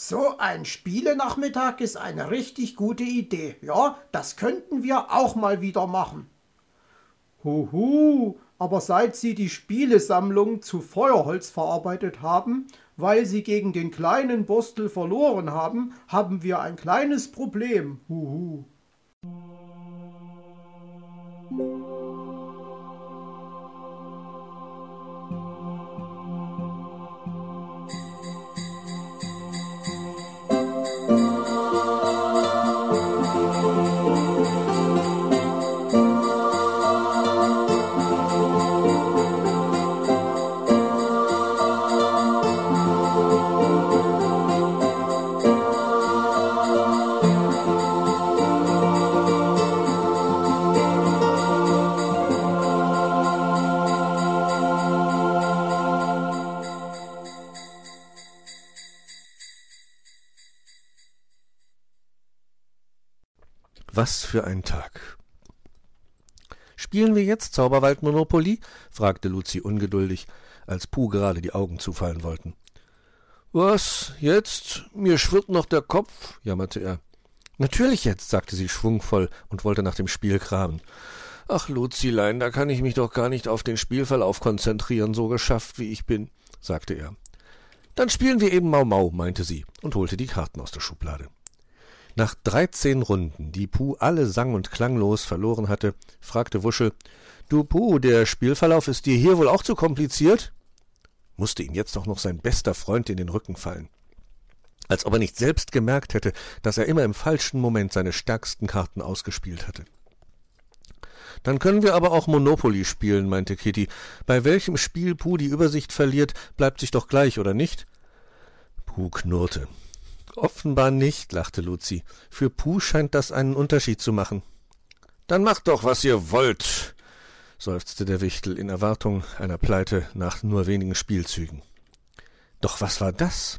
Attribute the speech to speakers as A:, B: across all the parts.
A: So ein Spielenachmittag ist eine richtig gute Idee. Ja, das könnten wir auch mal wieder machen. Huhu, aber seit Sie die Spielesammlung zu Feuerholz verarbeitet haben, weil Sie gegen den kleinen Borstel verloren haben, haben wir ein kleines Problem. Huhu.
B: Was für ein Tag. Spielen wir jetzt Zauberwald Monopoly? fragte Luzi ungeduldig, als Puh gerade die Augen zufallen wollten. Was, jetzt? Mir schwirrt noch der Kopf, jammerte er. Natürlich jetzt, sagte sie schwungvoll und wollte nach dem Spiel kramen. Ach, Luzilein, da kann ich mich doch gar nicht auf den Spielverlauf konzentrieren, so geschafft wie ich bin, sagte er. Dann spielen wir eben Mau Mau, meinte sie und holte die Karten aus der Schublade. Nach dreizehn Runden, die Puh alle sang- und klanglos verloren hatte, fragte Wuschel, »Du Puh, der Spielverlauf ist dir hier wohl auch zu kompliziert?« Musste ihm jetzt doch noch sein bester Freund in den Rücken fallen. Als ob er nicht selbst gemerkt hätte, dass er immer im falschen Moment seine stärksten Karten ausgespielt hatte. Dann können wir aber auch Monopoly spielen, meinte Kitty. Bei welchem Spiel Puh die Übersicht verliert, bleibt sich doch gleich, oder nicht? Puh knurrte. Offenbar nicht, lachte Luzi. Für Puh scheint das einen Unterschied zu machen. Dann macht doch, was ihr wollt, seufzte der Wichtel in Erwartung einer Pleite nach nur wenigen Spielzügen. Doch was war das?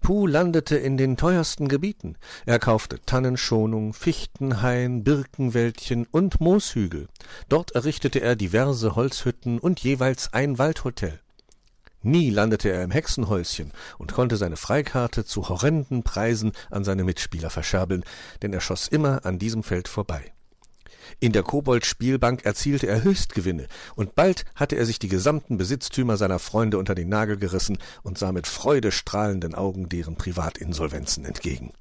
B: Puh landete in den teuersten Gebieten. Er kaufte Tannenschonung, Fichtenhain, Birkenwäldchen und Mooshügel. Dort errichtete er diverse Holzhütten und jeweils ein Waldhotel. Nie landete er im Hexenhäuschen und konnte seine Freikarte zu horrenden Preisen an seine Mitspieler verscherbeln, denn er schoss immer an diesem Feld vorbei. In der Kobold-Spielbank erzielte er Höchstgewinne, und bald hatte er sich die gesamten Besitztümer seiner Freunde unter den Nagel gerissen und sah mit freudestrahlenden Augen deren Privatinsolvenzen entgegen.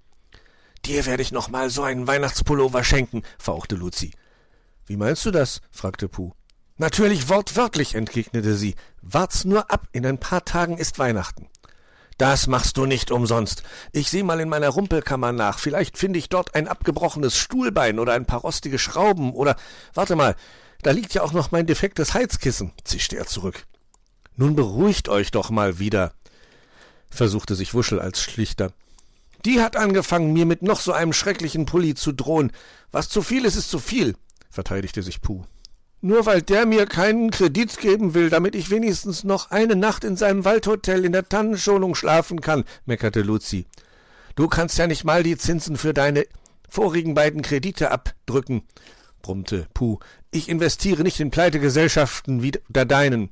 B: Dir werde ich noch mal so einen Weihnachtspullover schenken, fauchte Luzi. Wie meinst du das? fragte Puh. Natürlich wortwörtlich, entgegnete sie. Wart's nur ab, in ein paar Tagen ist Weihnachten. Das machst du nicht umsonst. Ich seh mal in meiner Rumpelkammer nach. Vielleicht finde ich dort ein abgebrochenes Stuhlbein oder ein paar rostige Schrauben oder. Warte mal, da liegt ja auch noch mein defektes Heizkissen, zischte er zurück. Nun beruhigt euch doch mal wieder, versuchte sich Wuschel als Schlichter. Die hat angefangen, mir mit noch so einem schrecklichen Pulli zu drohen. Was zu viel ist, ist zu viel, verteidigte sich Puh. Nur weil der mir keinen Kredit geben will, damit ich wenigstens noch eine Nacht in seinem Waldhotel in der Tannenschonung schlafen kann, meckerte Luzi. Du kannst ja nicht mal die Zinsen für deine vorigen beiden Kredite abdrücken, brummte Puh. Ich investiere nicht in Pleitegesellschaften wie der deinen.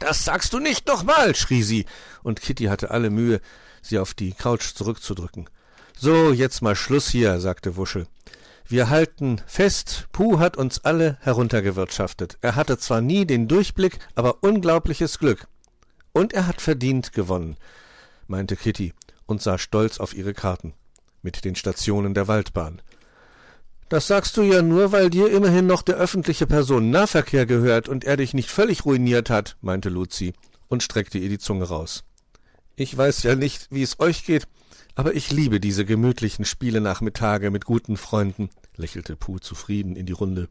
B: Das sagst du nicht nochmal, schrie sie, und Kitty hatte alle Mühe, sie auf die Couch zurückzudrücken. So, jetzt mal Schluss hier, sagte Wuschel. Wir halten fest, Puh hat uns alle heruntergewirtschaftet. Er hatte zwar nie den Durchblick, aber unglaubliches Glück. Und er hat verdient gewonnen, meinte Kitty und sah stolz auf ihre Karten mit den Stationen der Waldbahn. Das sagst du ja nur, weil dir immerhin noch der öffentliche Personennahverkehr gehört und er dich nicht völlig ruiniert hat, meinte Luzi und streckte ihr die Zunge raus. Ich weiß ja nicht, wie es euch geht, aber ich liebe diese gemütlichen Spielenachmittage mit guten Freunden, lächelte Puh zufrieden in die Runde.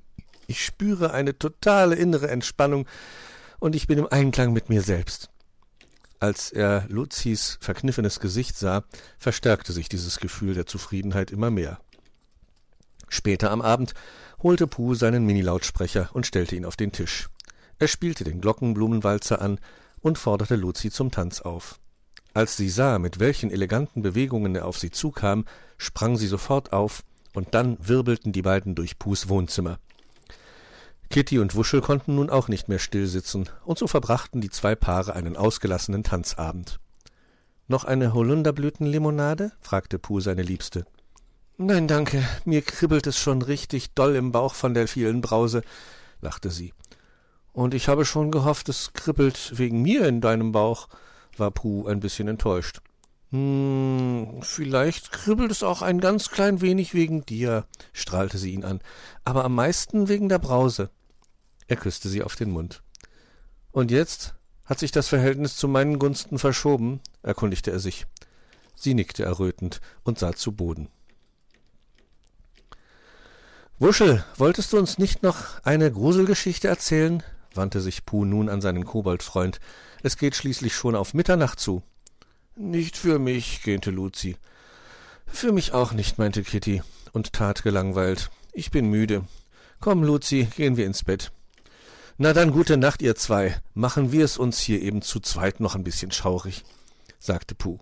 B: Ich spüre eine totale innere Entspannung und ich bin im Einklang mit mir selbst. Als er Luzis verkniffenes Gesicht sah, verstärkte sich dieses Gefühl der Zufriedenheit immer mehr. Später am Abend holte Puh seinen Minilautsprecher und stellte ihn auf den Tisch. Er spielte den Glockenblumenwalzer an und forderte Luzi zum Tanz auf. Als sie sah, mit welchen eleganten Bewegungen er auf sie zukam, sprang sie sofort auf, und dann wirbelten die beiden durch Pus Wohnzimmer. Kitty und Wuschel konnten nun auch nicht mehr still sitzen, und so verbrachten die zwei Paare einen ausgelassenen Tanzabend. Noch eine Holunderblütenlimonade? fragte Puh seine Liebste. Nein, danke, mir kribbelt es schon richtig doll im Bauch von der vielen Brause, lachte sie. Und ich habe schon gehofft, es kribbelt wegen mir in deinem Bauch, war Puh ein bisschen enttäuscht. Hm, vielleicht kribbelt es auch ein ganz klein wenig wegen dir, strahlte sie ihn an, aber am meisten wegen der Brause. Er küsste sie auf den Mund. Und jetzt hat sich das Verhältnis zu meinen Gunsten verschoben? erkundigte er sich. Sie nickte errötend und sah zu Boden. Wuschel, wolltest du uns nicht noch eine Gruselgeschichte erzählen? Wandte sich Puh nun an seinen Koboldfreund. Es geht schließlich schon auf Mitternacht zu. Nicht für mich, gähnte Luzi. Für mich auch nicht, meinte Kitty und tat gelangweilt. Ich bin müde. Komm, Luzi, gehen wir ins Bett. Na dann gute Nacht, ihr zwei. Machen wir es uns hier eben zu zweit noch ein bisschen schaurig, sagte Puh.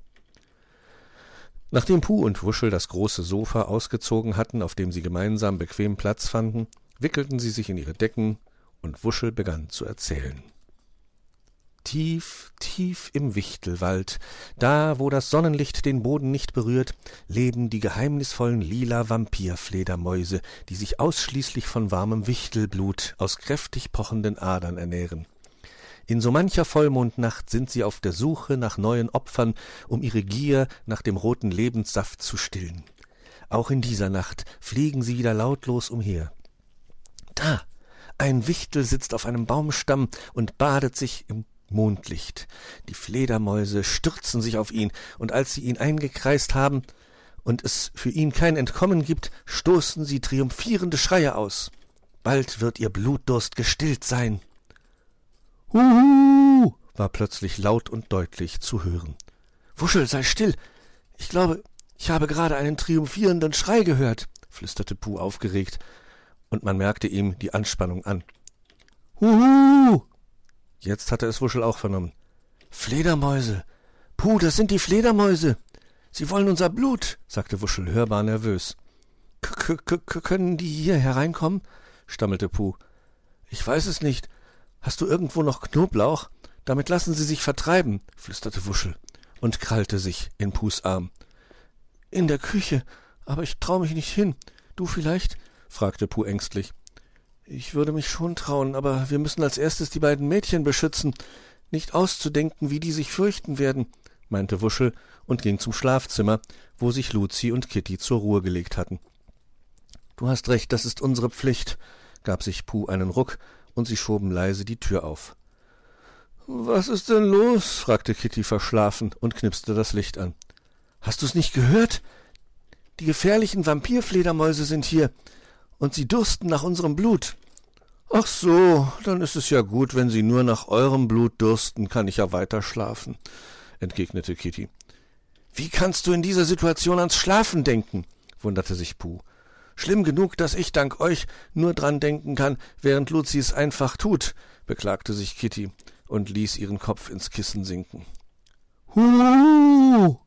B: Nachdem Puh und Wuschel das große Sofa ausgezogen hatten, auf dem sie gemeinsam bequem Platz fanden, wickelten sie sich in ihre Decken, und Wuschel begann zu erzählen. Tief, tief im Wichtelwald, da wo das Sonnenlicht den Boden nicht berührt, leben die geheimnisvollen lila Vampirfledermäuse, die sich ausschließlich von warmem Wichtelblut aus kräftig pochenden Adern ernähren. In so mancher Vollmondnacht sind sie auf der Suche nach neuen Opfern, um ihre Gier nach dem roten Lebenssaft zu stillen. Auch in dieser Nacht fliegen sie wieder lautlos umher. Da, ein Wichtel sitzt auf einem Baumstamm und badet sich im Mondlicht. Die Fledermäuse stürzen sich auf ihn, und als sie ihn eingekreist haben und es für ihn kein Entkommen gibt, stoßen sie triumphierende Schreie aus. Bald wird ihr Blutdurst gestillt sein. Huhu! war plötzlich laut und deutlich zu hören. Wuschel, sei still. Ich glaube, ich habe gerade einen triumphierenden Schrei gehört, flüsterte Puh aufgeregt, und man merkte ihm die Anspannung an. Huhu! Jetzt hatte es Wuschel auch vernommen. Fledermäuse. Puh, das sind die Fledermäuse. Sie wollen unser Blut, sagte Wuschel hörbar nervös. K -k -k Können die hier hereinkommen? stammelte Puh. Ich weiß es nicht. Hast du irgendwo noch Knoblauch? Damit lassen sie sich vertreiben, flüsterte Wuschel und krallte sich in Puhs Arm. In der Küche, aber ich trau mich nicht hin. Du vielleicht? Fragte Puh ängstlich. Ich würde mich schon trauen, aber wir müssen als erstes die beiden Mädchen beschützen. Nicht auszudenken, wie die sich fürchten werden, meinte Wuschel und ging zum Schlafzimmer, wo sich Luzi und Kitty zur Ruhe gelegt hatten. Du hast recht, das ist unsere Pflicht, gab sich Puh einen Ruck, und sie schoben leise die Tür auf. Was ist denn los? fragte Kitty verschlafen und knipste das Licht an. Hast du's nicht gehört? Die gefährlichen Vampirfledermäuse sind hier, und sie dursten nach unserem Blut. Ach so, dann ist es ja gut, wenn Sie nur nach eurem Blut dursten, kann ich ja weiter schlafen, entgegnete Kitty. Wie kannst du in dieser Situation ans Schlafen denken? wunderte sich Puh. Schlimm genug, dass ich dank euch nur dran denken kann, während Luzi es einfach tut, beklagte sich Kitty und ließ ihren Kopf ins Kissen sinken. Huhu!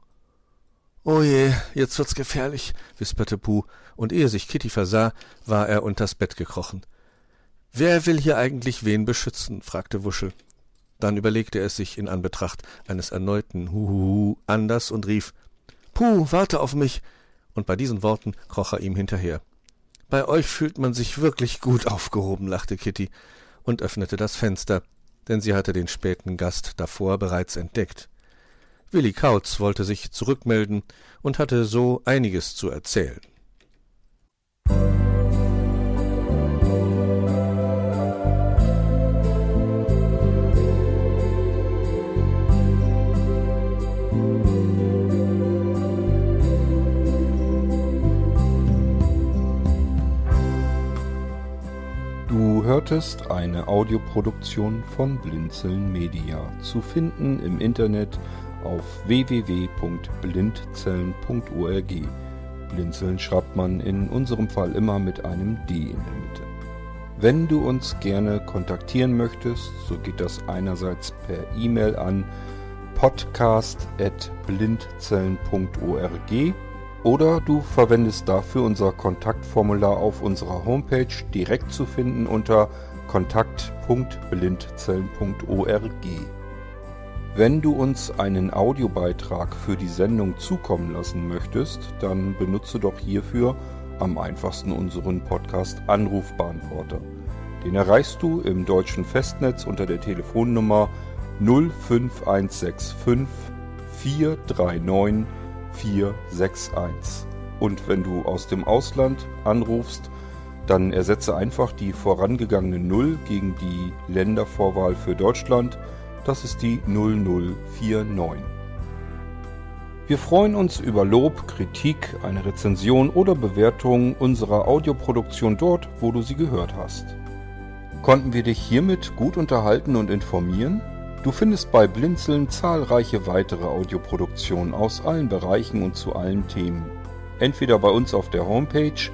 B: Oh je, jetzt wird's gefährlich, wisperte Puh, und ehe sich Kitty versah, war er unters Bett gekrochen. Wer will hier eigentlich wen beschützen? fragte Wuschel. Dann überlegte er sich in Anbetracht eines erneuten Huhuhu anders und rief Puh, warte auf mich. Und bei diesen Worten kroch er ihm hinterher. Bei euch fühlt man sich wirklich gut aufgehoben, lachte Kitty und öffnete das Fenster, denn sie hatte den späten Gast davor bereits entdeckt. Willi Kautz wollte sich zurückmelden und hatte so einiges zu erzählen.
C: hörtest eine Audioproduktion von Blinzeln Media, zu finden im Internet auf www.blindzellen.org. Blinzeln schreibt man in unserem Fall immer mit einem D in der Mitte. Wenn du uns gerne kontaktieren möchtest, so geht das einerseits per E-Mail an podcast.blindzellen.org oder du verwendest dafür unser Kontaktformular auf unserer Homepage direkt zu finden unter kontakt.blindzellen.org. Wenn du uns einen Audiobeitrag für die Sendung zukommen lassen möchtest, dann benutze doch hierfür am einfachsten unseren Podcast Anrufbeantworter. Den erreichst du im deutschen Festnetz unter der Telefonnummer 05165 439 461. Und wenn du aus dem Ausland anrufst, dann ersetze einfach die vorangegangene 0 gegen die Ländervorwahl für Deutschland. Das ist die 0049. Wir freuen uns über Lob, Kritik, eine Rezension oder Bewertung unserer Audioproduktion dort, wo du sie gehört hast. Konnten wir dich hiermit gut unterhalten und informieren? Du findest bei Blinzeln zahlreiche weitere Audioproduktionen aus allen Bereichen und zu allen Themen. Entweder bei uns auf der Homepage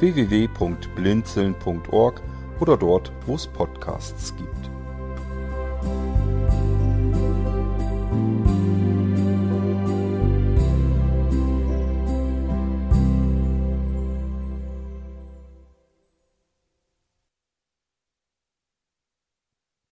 C: www.blinzeln.org oder dort, wo es Podcasts gibt.